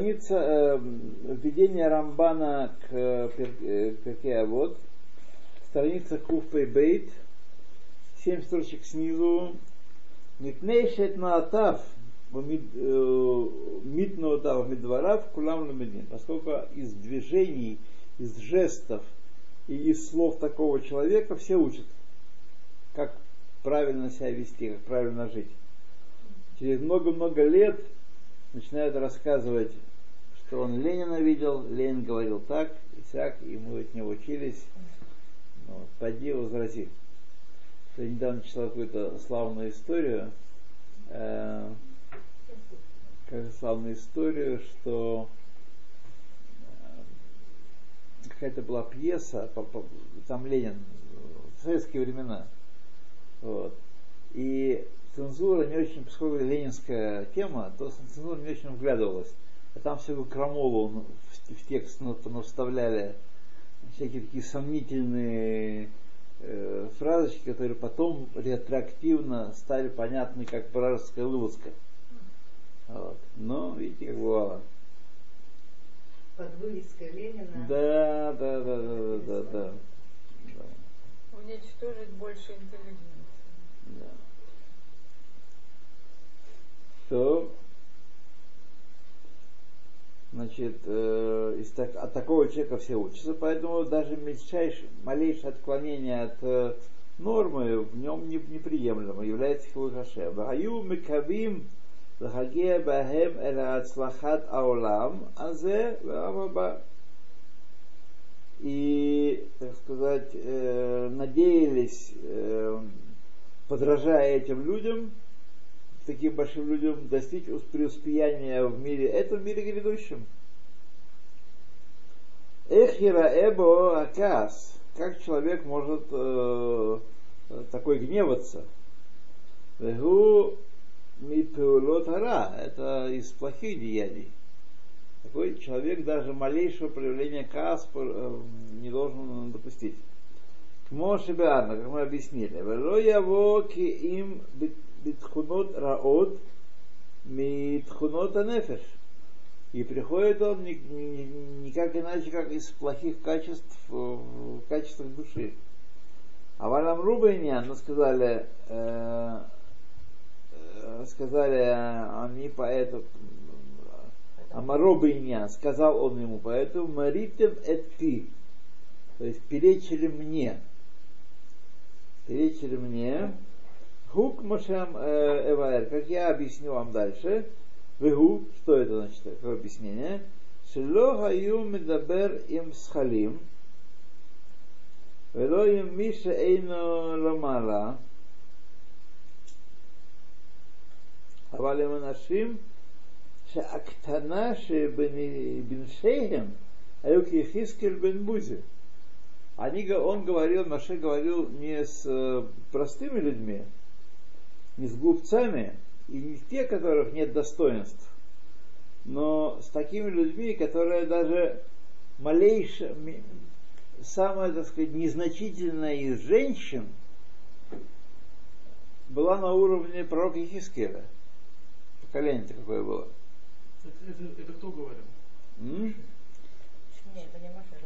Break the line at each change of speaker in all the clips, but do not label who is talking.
Страница э, введение Рамбана к э, Перке вот. Страница Куфпей Бейт. Семь строчек снизу. Митнейшет Наатав Митно Дав Медварав Кулам Ламедин. Поскольку из движений, из жестов и из слов такого человека все учат, как правильно себя вести, как правильно жить. Через много-много лет начинают рассказывать, что он Ленина видел, Ленин говорил так и сяк, и мы от него учились. Ну, поди возрази. Я недавно читал какую-то славную историю, э, как славную историю, что э, какая-то была пьеса, там Ленин, в советские времена. Вот. И цензура не очень, поскольку ленинская тема, то цензура не очень вглядывалась. А там всякую крамолу в, в текст вставляли, всякие такие сомнительные э, фразочки, которые потом ретроактивно стали понятны как вражеская вылазка. Вот. Но, видите, как бывало.
Под вывеской Ленина.
Да, да, да, да, да, да.
да. Уничтожить больше интеллигенции. Да.
то значит, э, из так, от такого человека все учатся, поэтому даже мельчайшее, малейшее отклонение от э, нормы в нем не, неприемлемо, является хилуй хашем. Ваю мекавим лхаге бахем эля ацлахат аулам азе ваба и, так сказать, э, надеялись, э, подражая этим людям, таким большим людям достичь преуспеяния в мире, это в мире грядущем. Эхира эбо акас. Как человек может э, такой гневаться? Вегу мипеулот ара. Это из плохих деяний. Такой человек даже малейшего проявления каас э, не должен допустить. Моше Беарна, как мы объяснили. Вело яво ки им битхунот раот митхунот анефеш. И приходит он никак иначе, как из плохих качеств, в качествах души. А Валам Рубайня, ну сказали, э, сказали они поэтому, Амаробайня, сказал он ему, поэтому Маритем эт ты, то есть перечили мне, перечили мне, Хук Мошем э, Эваэр, как я объясню вам дальше. Вегу, что это значит, какое объяснение? Шело хаю медабер им схалим, ולא עם מי שאינו למעלה, אבל הם אנשים שהקטנה שבנשיהם היו כיחזקאל בן בוזי. Они, он говорил, Маше говорил не с простыми людьми, не с глупцами и не с те, которых нет достоинств, но с такими людьми, которые даже малейшее, самая, так сказать, незначительная из женщин была на уровне пророка Хискеля. Поколение-то какое было.
Это, это, это кто говорил? М?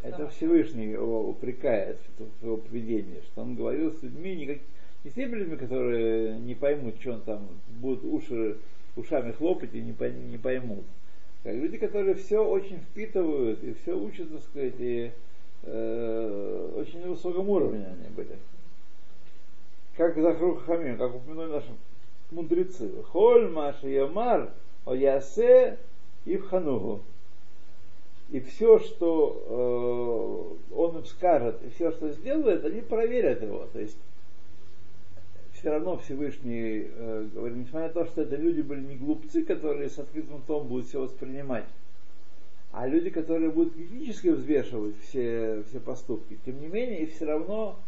Это Всевышний его упрекает в его поведении, что он говорил с людьми, никак, не с теми людьми, которые не поймут, что он там, будут уши, ушами хлопать и не, не поймут. Как люди, которые все очень впитывают и все учат, так сказать, и э, очень на высоком уровне они были. Как Захру Хамим, как упомянули наши мудрецы. Холь Маша Ямар о Ясе и Ханугу. И все, что э, он им скажет, и все, что сделает, они проверят его. То есть все равно Всевышний э, говорит, несмотря на то, что это люди были не глупцы, которые с открытым ртом будут все воспринимать, а люди, которые будут критически взвешивать все, все поступки, тем не менее, и все равно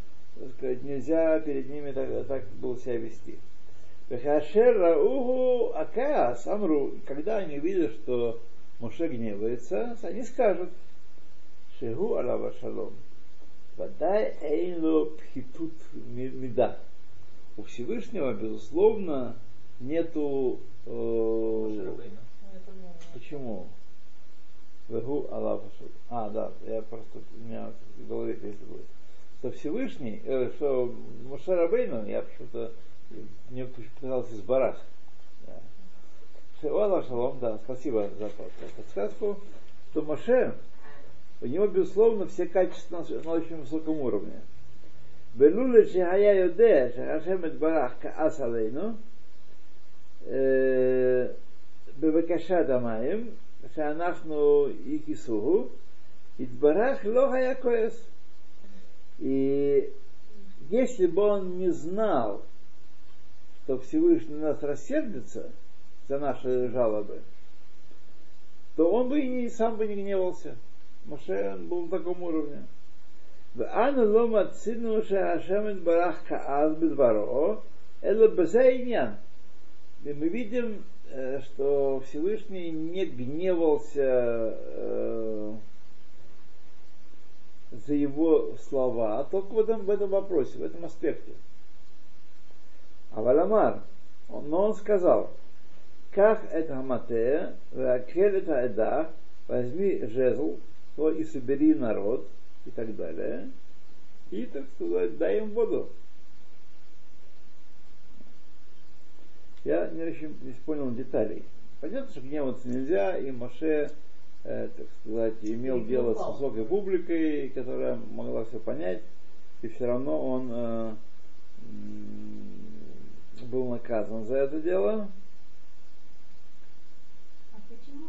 так сказать, нельзя перед ними так, так было себя вести. Раугу Акас Амру, когда они видят, что Моше гневается, они скажут, Шигу Алава Шалом, Вадай Эйнло Пхитут Мида у Всевышнего, безусловно, нету... Э, почему? А, да, я просто, у меня в голове переслушал. Что Всевышний, э, что Моше Рабейну, я почему-то, мне показалось из барах. Да. Шеола Шалом, да, спасибо за подсказку, что Моше, у него, безусловно, все качества на очень высоком уровне. ולולא שהיה יודע שהשם יתברך כעס עלינו בבקשת המים, שאנחנו יכיסוהו, יתברך לא היה כועס. И если бы он не знал, что Всевышний нас рассердится за наши жалобы, то он бы и не, сам бы не гневался. Моше был на таком уровне. ואנו לא מצינו שהשם יתברך כעס בדברו, אלא בזה העניין. И мы видим, что Всевышний не гневался за его слова, а только в этом, в этом вопросе, в этом аспекте. А Валамар, но он сказал, как это Хаматея, Вакель это Эда, возьми жезл, то и собери народ, и так далее. И, так сказать, дай им воду. Я не очень не понял деталей. Понятно, что гневаться нельзя, и Маше, э, так сказать, имел дело с высокой публикой, которая могла все понять, и все равно он э, был наказан за это дело.
А почему,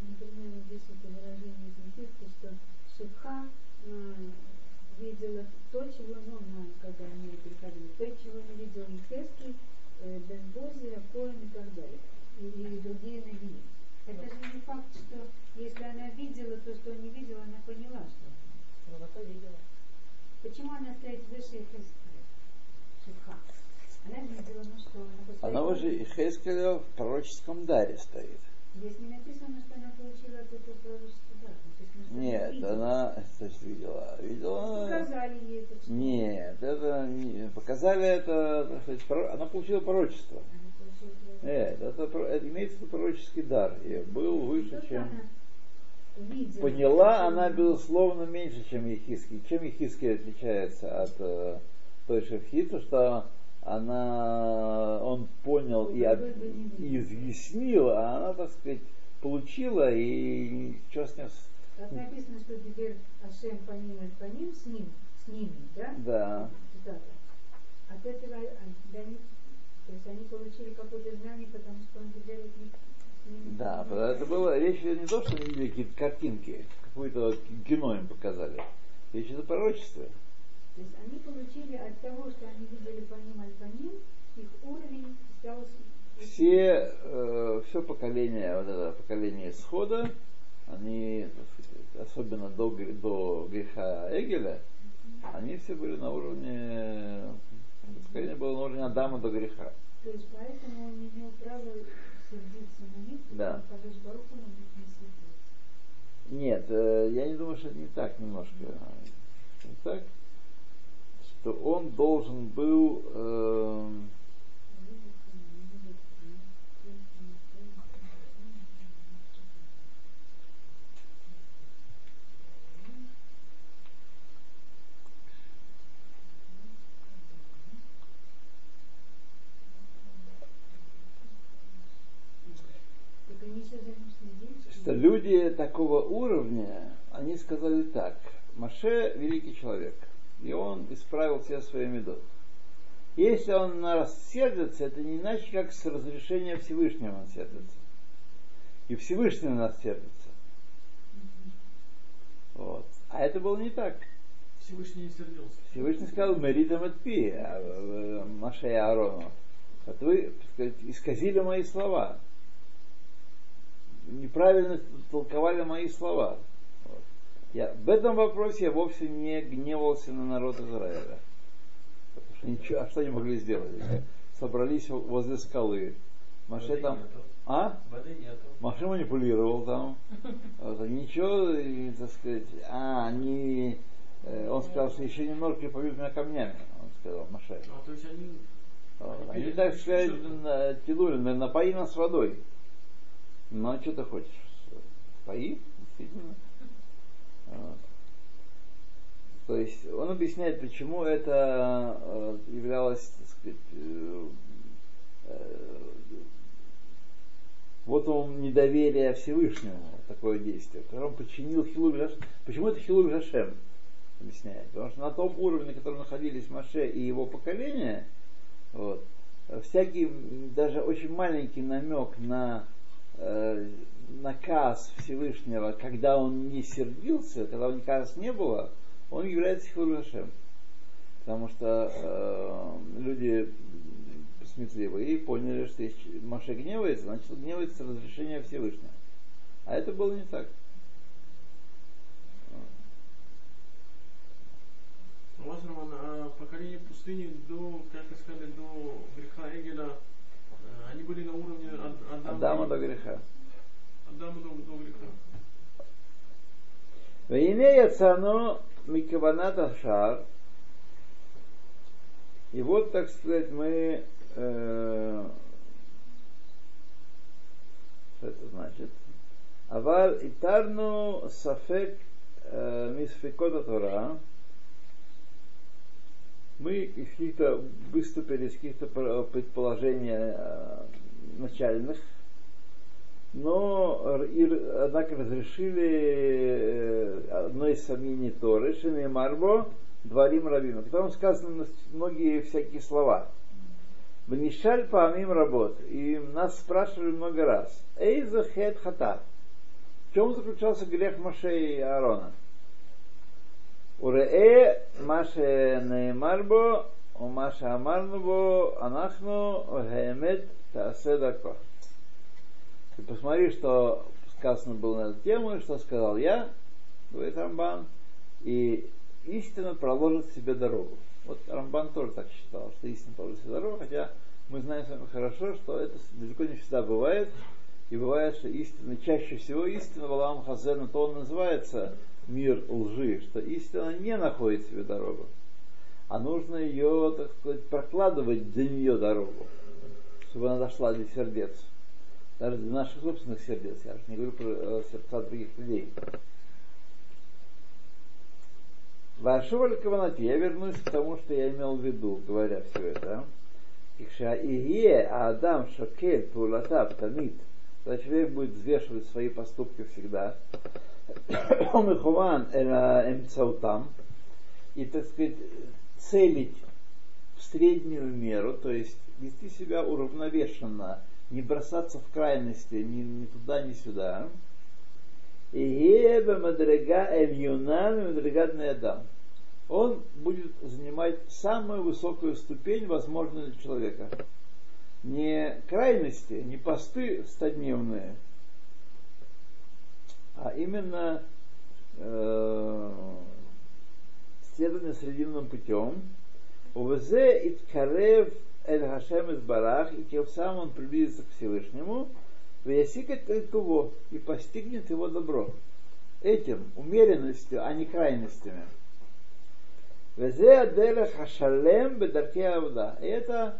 например, здесь это выражение из что Шипха видела то, чего, ну, на, когда они приходили, то, чего не видел Михеский, э, Бен Бози, Коэн и так далее, и, и другие навии. Это же не факт, что если она видела то, что не видела, она поняла, что
Ну, зато видела.
Почему она стоит выше Хескеля? Шипха. Она видела, ну что, она
Она уже Хескеля в пророческом даре стоит.
Здесь не написано, что она получила от этого пророчества дар. Написано, что
Нет,
видела.
она, значит, видела. Видела.
Показали ей это. что
Нет, это не, показали это, сказать, проро- она получила пророчество.
Она получила пророчество.
Нет, это, это имеется пророческий дар. И был выше,
Просто
чем...
видела,
Поняла
что
она, безусловно, меньше, чем Ехиский. Чем Ехиский отличается от э, той Шевхи, то что она, он понял и, об- и изъяснил, а она, так сказать, получила и что с ним...
Как написано, что теперь Ашем по ним и по ним, с ним, с ними, да?
Да.
Цитата. От этого они, да, то есть они получили какое-то знание, потому что он теперь от них с ними.
Да, это было, речь идет не то, что они видели какие-то картинки, какое-то кино им показали. Речь идет о пророчестве.
То есть они получили от того, что они видели по ним, аль по ним, их уровень стал
Все, э, все поколение, вот это поколение исхода, они, сказать, особенно до, до греха Эгеля, они все были на уровне, поколение было на уровне Адама до греха.
То есть поэтому он не имел права сердиться на них,
Да.
потому что Барух он на них не.
Нет, э, я не думаю, что это не так немножко. Не так? Что он должен был э,
следили.
что люди такого уровня, они сказали так, Маше великий человек, и он исправил все свои медот. Если он на нас сердится, это не иначе, как с разрешения Всевышнего он сердится. И Всевышний на нас сердится. Вот. А это было не так.
Всевышний не сердился.
Всевышний сказал, Меритам от пи, а, э, Маше и Аарону. Вот вы, так сказать, исказили мои слова. Неправильно толковали мои слова. Я, в этом вопросе я вовсе не гневался на народ Израиля. Потому что ничего, а что они могли сделать? Собрались возле скалы. Маше там...
нету.
А?
Воды нету.
Маша манипулировал там. Вот, а ничего, и, так сказать, а, они, э, он сказал, что еще немножко побьют меня камнями, он сказал Маше.
А, то есть они... Они
так сказать, тянули, на- напои нас водой. Ну, а что ты хочешь? Пои, действительно. Есть он объясняет, почему это э, являлось, так сказать, э, э, вот он недоверие Всевышнему, такое действие. Потому он подчинил Жашем. Почему это Хилук Жашем? Объясняет. Потому что на том уровне, на котором находились Маше и его поколение, вот, всякий, даже очень маленький намек на э, наказ Всевышнего, когда он не сердился, когда у наказа не было, он является Хилугашем. Потому что э, люди сметливые поняли, что если Маше гневается, значит гневается разрешение Всевышнего. А это было не так.
Роман, а поколение пустыни до, как вы сказали, до греха Эгеля, э, они были на уровне Ад- Адама,
Адама до греха.
Адама до, до греха.
Вейне яцано микаванат ашар. И вот, так сказать, мы... э, что это значит? Авал итарну сафек э, мисфикота Тора. Мы из каких-то выступили из каких-то пр- предположений э, начальных, но однако разрешили э, одно из сомнений Торы, Шины Марбо, Дворим Рабим, в котором сказаны многие всякие слова. Ванишаль памим работ. И нас спрашивали много раз. Эйза хет хата. В чем заключался грех Маше и Аарона? Урее Маше Неймарбо, у Маше Амарнубо, Анахну, Гемет, Тааседако. Ты посмотри, что сказано было на эту тему, и что сказал я, говорит Рамбан, и истина проложит себе дорогу. Вот Рамбан тоже так считал, что истина проложит себе дорогу, хотя мы знаем с вами хорошо, что это далеко не всегда бывает, и бывает, что истина, чаще всего истина Валам Хазена, то он называется мир лжи, что истина не находит себе дорогу, а нужно ее, так сказать, прокладывать для нее дорогу, чтобы она дошла до сердец. Даже для наших собственных сердец, я же не говорю про э, сердца других людей. Вашуваль Каванати, я вернусь к тому, что я имел в виду, говоря все это. Ие Адам Шакель Пулатав Тамит, когда человек будет взвешивать свои поступки всегда, Эмцаутам, и, так сказать, целить в среднюю меру, то есть вести себя уравновешенно, не бросаться в крайности ни, ни туда, ни сюда. И мадрега эльюнан мадрегад адам. Он будет занимать самую высокую ступень, возможную для человека. Не крайности, не посты стодневные, а именно э, следование срединным путем. Увезе иткарев эль хашем из барах, и тем самым он приблизится к Всевышнему, Вясикать его и постигнет его добро. Этим, умеренностью, а не крайностями. Везе аделех хашалем бедарке авда. Это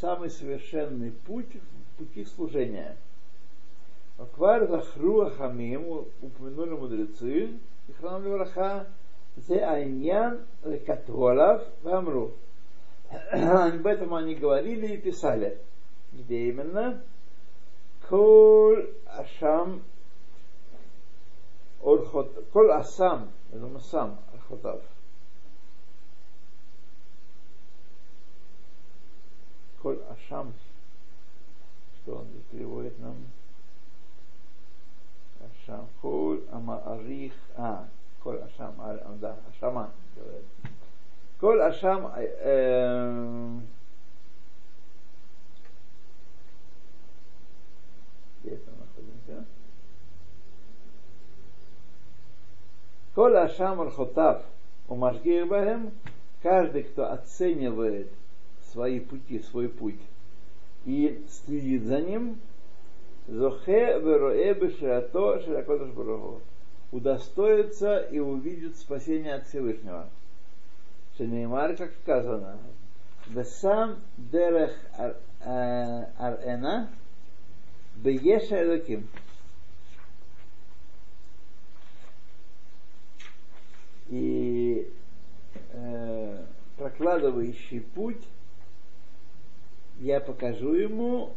самый совершенный путь в пути служения. Аквар захру Хамим, упомянули мудрецы, и храм Левраха, Зе Айнян Катуалав Вамру. Об этом они говорили и писали. Где именно? Кол Ашам Орхот, кол Асам, это сам Архотав. Шамс, что он здесь переводит нам? Ашам коул, ама арих, А. Коль Ашам Да, Ашама. Коль Ашам э, эм, Где это находимся? Коль Ашам Архотав Умашгир Бахем Каждый, кто оценивает свои пути, свой путь, и следит за ним, Зохе Вероэ Бешиато Ширакодыш Барагу удостоится и увидит спасение от Всевышнего. Шенеймар, как сказано, Весам Дерех Арена Бееша Элоким. И прокладывающий путь, я покажу ему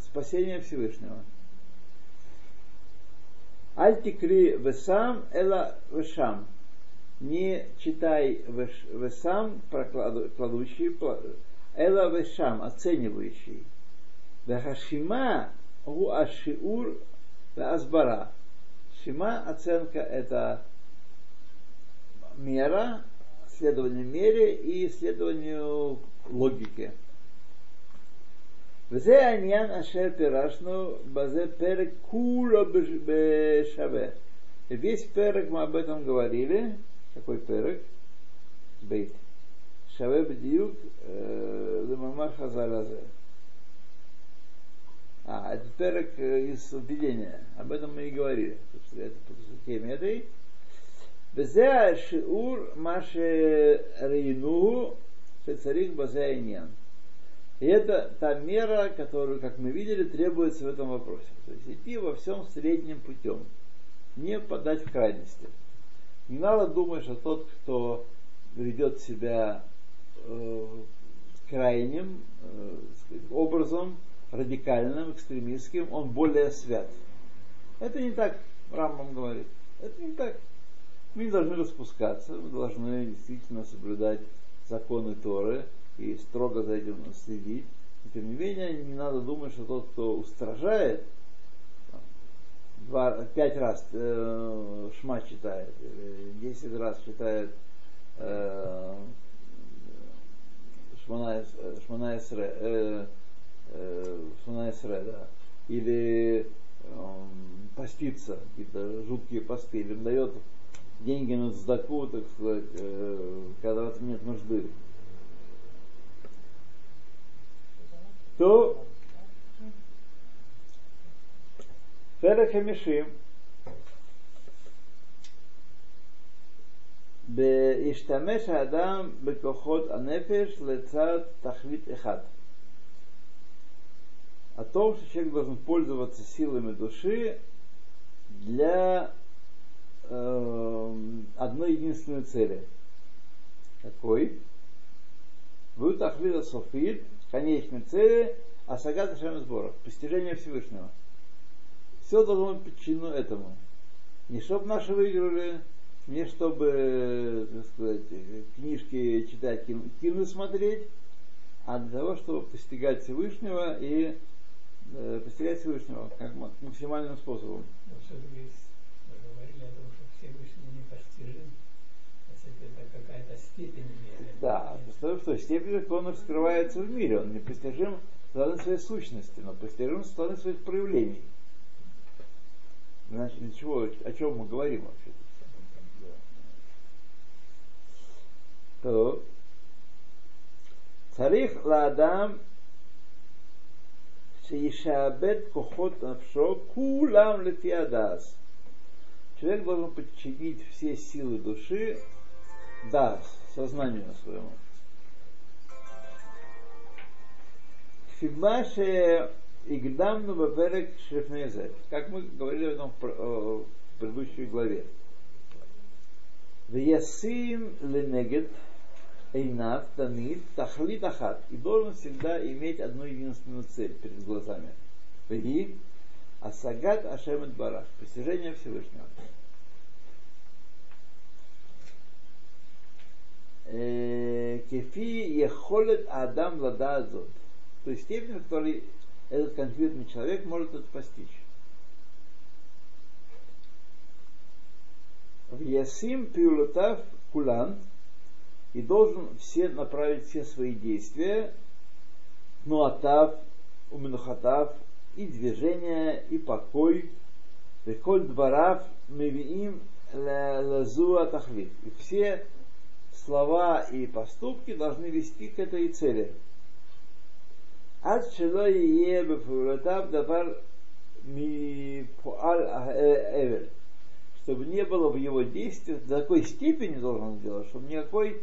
спасение Всевышнего. Альтикри весам эла вешам. Не читай весам, прокладывающий, эла вешам, оценивающий. Вехашима гу ашиур азбара. Шима оценка это мера, следование мере и следованию логике. וזה העניין אשר פירשנו בזה פרק כולו בשווה. Весь перек мы об этом говорили. Какой перек? Бейт. Шаве бдиюк лемамар хазалазе. А, это перек из введения. Об этом мы и говорили. Это по теме этой. וזה השיעור מה שראינו שצריך בזה העניין. И это та мера, которую, как мы видели, требуется в этом вопросе. То есть идти во всем средним путем, не подать в крайности. Не надо думать, что тот, кто ведет себя э, крайним э, образом, радикальным, экстремистским, он более свят. Это не так Рамбам говорит. Это не так. Мы не должны распускаться, мы должны действительно соблюдать законы Торы, и строго за этим следить. Но, тем не менее, не надо думать, что тот, кто устражает, два, пять раз э, шма читает, десять раз читает э, шмана, шмана э, э, шмана да, или э, постится, какие-то жуткие посты, или дает деньги на сдаку, так сказать, э, когда в этом нет нужды. то פרק חמישים בהשתמש האדם בכוחות הנפש לצד תכלית אחד. О том, что человек должен пользоваться силами души для э, одной единственной цели. Какой? Вы тахлида софит, конечной цели Асагат Ашем сбора, постижение Всевышнего. Все должно быть подчинено этому. Не чтобы наши выиграли, не чтобы, так сказать, книжки читать, кино смотреть, а для того, чтобы постигать Всевышнего и э, постигать Всевышнего как максимальным способом.
Но все-таки говорили о том, что Всевышний непостижим, это какая-то степень
что что, той степени, что раскрывается в мире, он непостижим в стороны своей сущности, но постижим в плане своих проявлений. Значит, для чего, о чем мы говорим вообще? То царих ладам Шиишабет кохот навшо кулам летиадас. Человек должен подчинить все силы души дас, сознанию своему. Фибаше Игдамну Баперек Шрифнезет, как мы говорили в, этом, в предыдущей главе. Виясим ленегет эйнат танит тахлит ахат. И должен всегда иметь одну единственную цель перед глазами. И асагат ашемет барах. Постижение Всевышнего. кефи ехолет адам ладазот. То есть степень, в которой этот конкретный человек может это постичь. В Ясим Пиулутав Кулан и должен все направить все свои действия, Нуатав, Уминухатав, и движение, и покой, Веколь Дварав, Мевиим, Лазуа Тахлит. И все слова и поступки должны вести к этой цели. Шело ие бефуратав давар ми пуаль эвель. Чтобы не было в его действиях, до такой степени должен сделать, чтобы никакой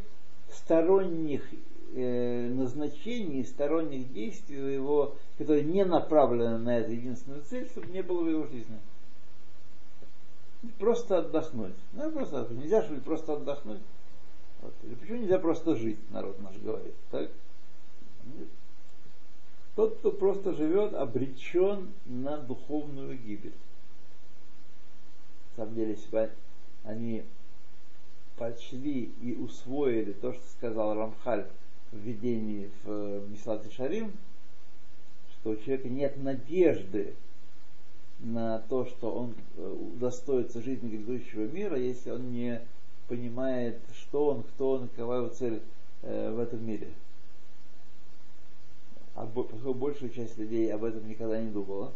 сторонних э, назначений, сторонних действий его, которые не направлены на эту единственную цель, чтобы не было в его жизни. Просто отдохнуть. Ну, просто Нельзя, что ли, просто отдохнуть Вот. Или почему нельзя просто жить, народ наш говорит. Так? Тот, кто просто живет, обречен на духовную гибель. На самом деле, если бы они почли и усвоили то, что сказал Рамхаль в введении в Мислат Шарим, что у человека нет надежды на то, что он э, удостоится жизни грядущего мира, если он не понимает, что он, кто он, какова его цель э, в этом мире. А большая часть людей об этом никогда не думала.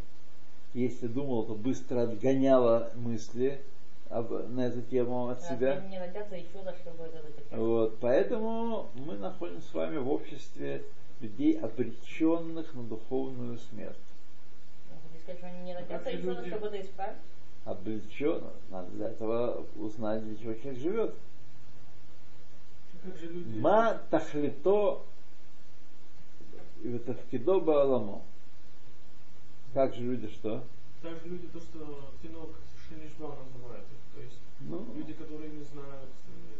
Если думала, то быстро отгоняла мысли об, на эту тему от себя.
Не найдется еще за что будет
Вот, поэтому мы находимся с вами в обществе людей, обреченных на духовную смерть.
Сказать, что они не родятся еще на чтобы это исправить.
Облечен, надо для этого узнать, для чего человек живет.
Люди...
Ма тахлито и тафкидо бааламо. Как же люди что?
Также люди то, что тинок шинишба называют. То есть
Ну,
люди, которые не знают,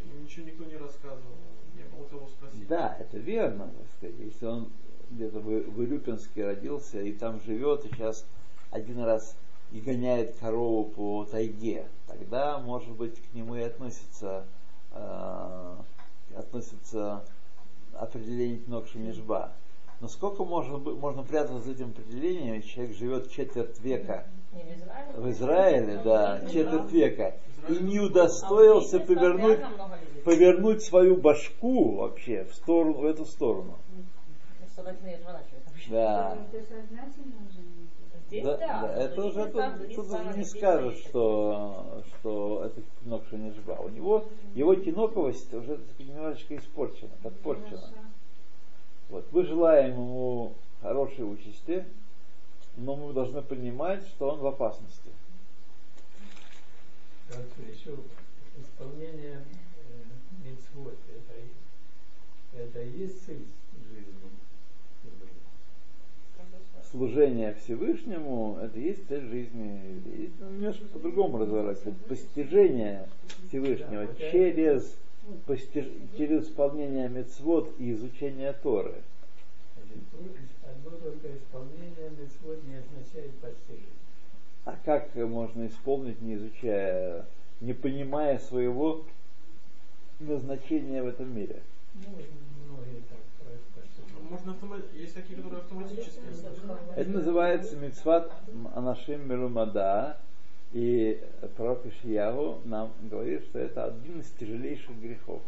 им ничего никто не рассказывал, не было кого спросить.
да, это верно, так сказать. Если он где-то в, в Илюпинске родился и там живет, и сейчас один раз и гоняет корову по тайге, тогда, может быть, к нему и относится, э, относится определение ног шемишба. Но сколько можно, можно прятаться за этим определением, если человек живет четверть века
Не в Израиле.
в Израиле, да,
Ну,
четверть века, и не
А
удостоился повернуть, повернуть свою башку вообще в сторону, в эту сторону. Да.
Это не
Здесь
Да,
да.
да, это уже
здесь
тут, тут не скажешь,
что-
что, это тинок Шанишба. У него его тиноковость уже немножечко испорчена, подпорчена.
Хорошо.
Вот. Мы желаем ему хорошей участи, но мы должны понимать, что он в опасности.
Вот еще исполнение э, мицвот, это, это и есть цель жизни.
Служение Всевышнему – это и есть цель жизни. И это немножко по-другому разворачивается. Это постижение Всевышнего через, постиж- через исполнение мецвод и изучение Торы.
Одно только исполнение мицвот не означает постижение.
А как можно исполнить, не изучая, не понимая своего назначения в этом мире?
Ну.
Можно автомат... Есть такие, которые автоматически
Это называется мицват Анашим Мерумада. И пророк Ишиягу нам говорит, что это один из тяжелейших грехов.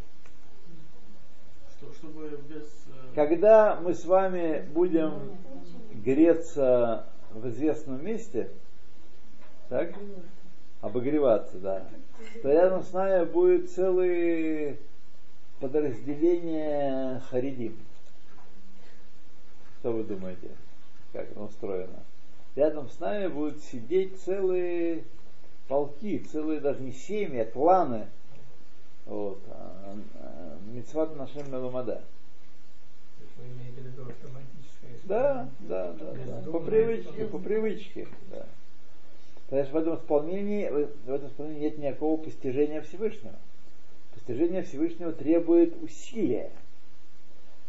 Что, чтобы без... э,
Когда мы с вами будем греться в известном месте, так? Обогреваться, да. То рядом с нами будет целое подразделение Харидим. Что вы думаете? Как оно устроено? Рядом с нами будут сидеть целые полки, целые даже не семьи, а кланы. Вот. а, а, Мицват нашим Меламада.
Вы имеете в виду автоматическое
Да, да, да, да. По привычке, по привычке, да. Потому что в этом исполнении, в этом исполнении нет никакого постижения Всевышнего. Постижение Всевышнего требует усилия,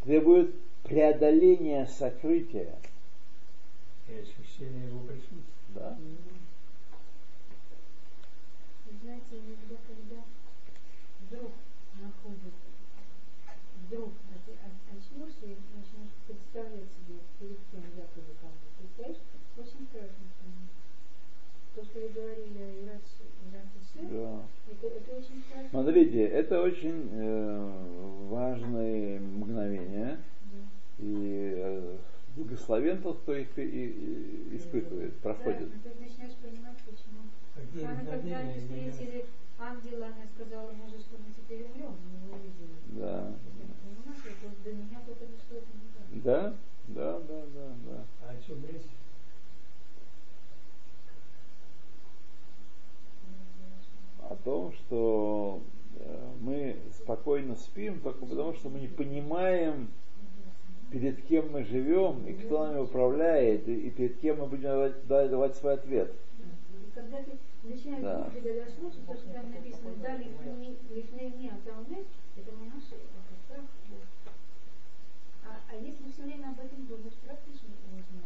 требует преодоления сокрытия.
И ощущение его присутствия.
Да?
Вы знаете, иногда, когда вдруг находит, вдруг оч- оч- очнешься и начнешь представлять себе, перед кем якобы кого ты стоишь, очень страшно. То, что вы говорили о Ираше,
Да.
это, это очень страшно.
Смотрите, это очень э, важные мгновения.
Да.
И э, благословен тот, кто их и- и- испытывает, проходит.
Да, ты начнешь понимать, почему. Сами когда они встретили ангела, она сказала, может, что мы теперь умрем, мы его увидели.
Да.
До меня только дошло это.
Да, да, да, да, да.
А о чем речь?
О том, что э, мы спокойно спим только потому, что мы не понимаем, перед кем мы живем и кто нами управляет, и, и перед кем мы будем давать, давать, свой ответ.
Когда
да.
а если все время об этом думаешь, практически можно,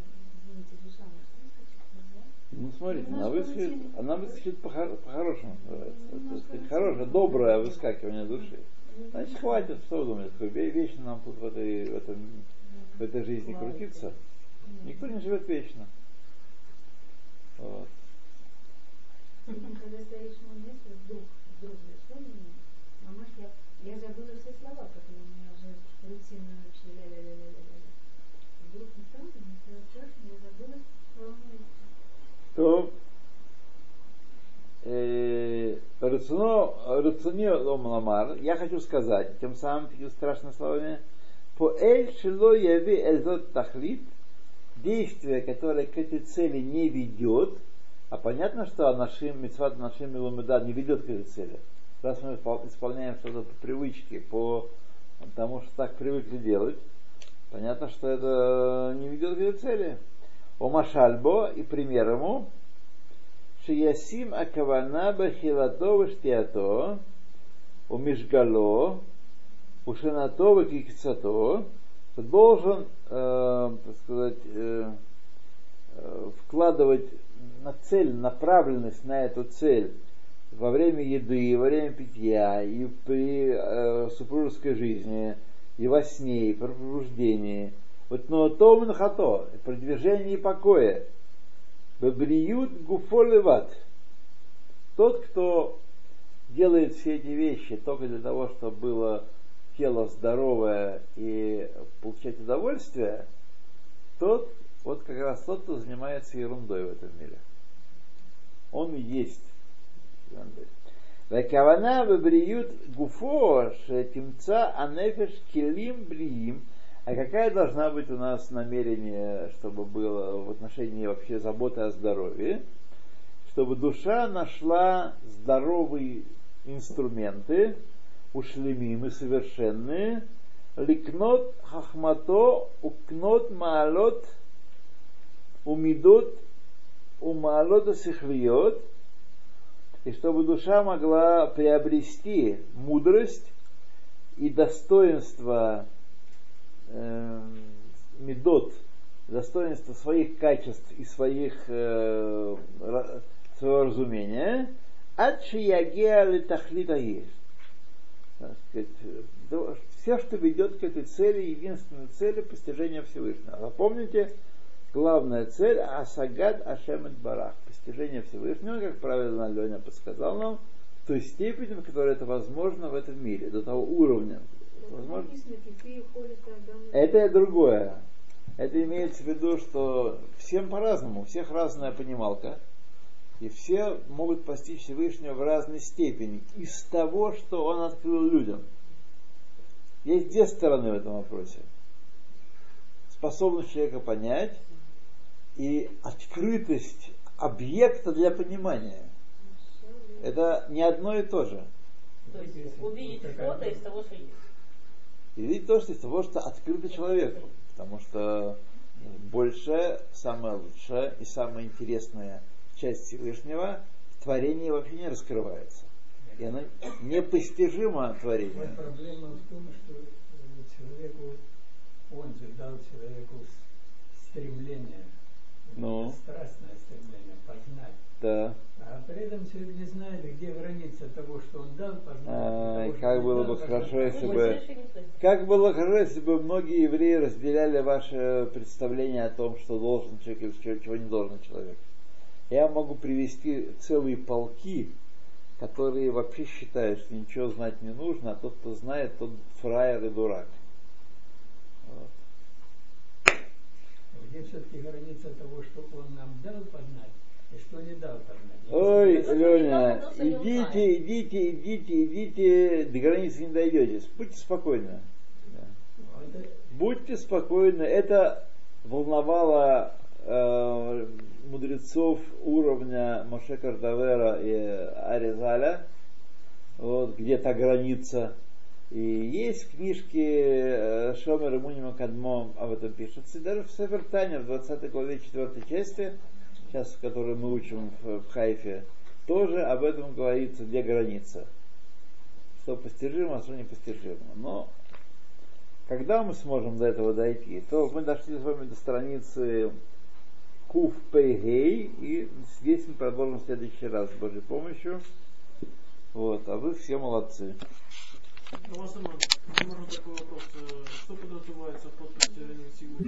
извините, душа может ну,
смотрите, она выскочит, она выскочит по-хорошему.
По-хорошему.
Хорошее, доброе выскакивание души. Значит, хватит, что ве- вечно нам тут в этой, в этом, в этой жизни крутиться. Никто не живет вечно. Вот.
Когда стоишь в месте, вдруг, вдруг мне, мамаш, я, я забыла все слова, которые у меня уже рутинно начали ля-ля-ля-ля-ля-ля. Вдруг не там, не стало страшно, я забыла слова молитвы.
То э, Рацуно- Рацуни Омламар, я хочу сказать, тем самым такими страшными словами, по эль шило яви эльзот тахлит, действие, которое к этой цели не ведет, а понятно, что нашим митцват нашим милумеда не ведет к этой цели. Раз мы испол- исполняем что-то по привычке, по тому, что так привыкли делать, понятно, что это не ведет к этой цели. О Машальбо и пример ему, Шиясим Акавана Бахилато Ваштиато, у Мишгало, у Шинато Кикцато, должен, э, так сказать, э, вкладывать на цель, направленность на эту цель во время еды, во время питья, и при э, супружеской жизни, и во сне, и при пробуждении. Вот но то хато, при движении покоя. Бабриют гуфо леват. Тот, кто делает все эти вещи только для того, чтобы было тело здоровое и получать удовольствие, тот, вот как раз тот, кто занимается ерундой в этом мире. Он есть. Векавана бабриют гуфо шетимца анефеш килим бриим. А какая должна быть у нас намерение, чтобы было в отношении вообще заботы о здоровье? Чтобы душа нашла здоровые инструменты, ушлемимы, совершенные, ликнот хахмато, укнот маалот, умидот, умаалот сихлиот, и чтобы душа могла приобрести мудрость и достоинство э, медот, достоинство своих качеств и своих, э, своего разумения, от шиягеа литахлита есть. То- Все, что ведет к этой цели, единственной цели постижения Всевышнего. Запомните, главная цель Асагад Ашемет Барах. Постижение Всевышнего, как правильно Леня подсказал нам, той степени, в которой это возможно в этом мире, до того уровня. Возможно, это другое. Это имеется в виду, что всем по-разному, у всех разная понималка, и все могут постичь Всевышнего в разной степени из того, что он открыл людям. Есть две стороны в этом вопросе. Способность человека понять и открытость объекта для понимания. Это не одно и то же.
То есть увидеть что-то из того, что есть.
И видеть то, что из того, что открыто человеку. Потому что большая, самая лучшая и самая интересная часть Всевышнего в творении вообще не раскрывается. И она непостижима творение.
Проблема в том, что э, человеку, он же дал человеку стремление,
Ну.
страстное стремление познать.
Да.
А при этом человек не знает, где граница того, что он дал познать. Того, что
как было бы
познать.
хорошо, если бы-. Как было хорошо, если бы многие евреи разделяли ваше представление о том, что должен человек или чего- чего не должен человек. Я могу привести целые полки, которые вообще считают, что ничего знать не нужно, а тот, кто знает, тот фраер и дурак. Вот.
Где все-таки граница того, что он нам дал познать, и что не дал познать.
Ой, Леня, идите, идите, идите, идите, до границы не дойдете. Будьте спокойны. Да.
Вот,
Будьте спокойны, это волновало э, мудрецов уровня Моше Кардавера и Аризаля, вот где та граница. И есть в книжке э, Шомер и Мунима Кадмо об этом пишется. Даже в Севертане, в 20 главе 4 части, сейчас, которую мы учим в, в Хайфе, тоже об этом говорится, где граница. Что постижимо, а что непостижимо. Но когда мы сможем до этого дойти, то мы дошли с вами до страницы Кув Пейгей, и здесь мы продолжим в следующий раз с Божьей помощью. Вот, а вы все молодцы.
У вас, Роман, можно такой вопрос. Э, Что подразумевается под постижением силы?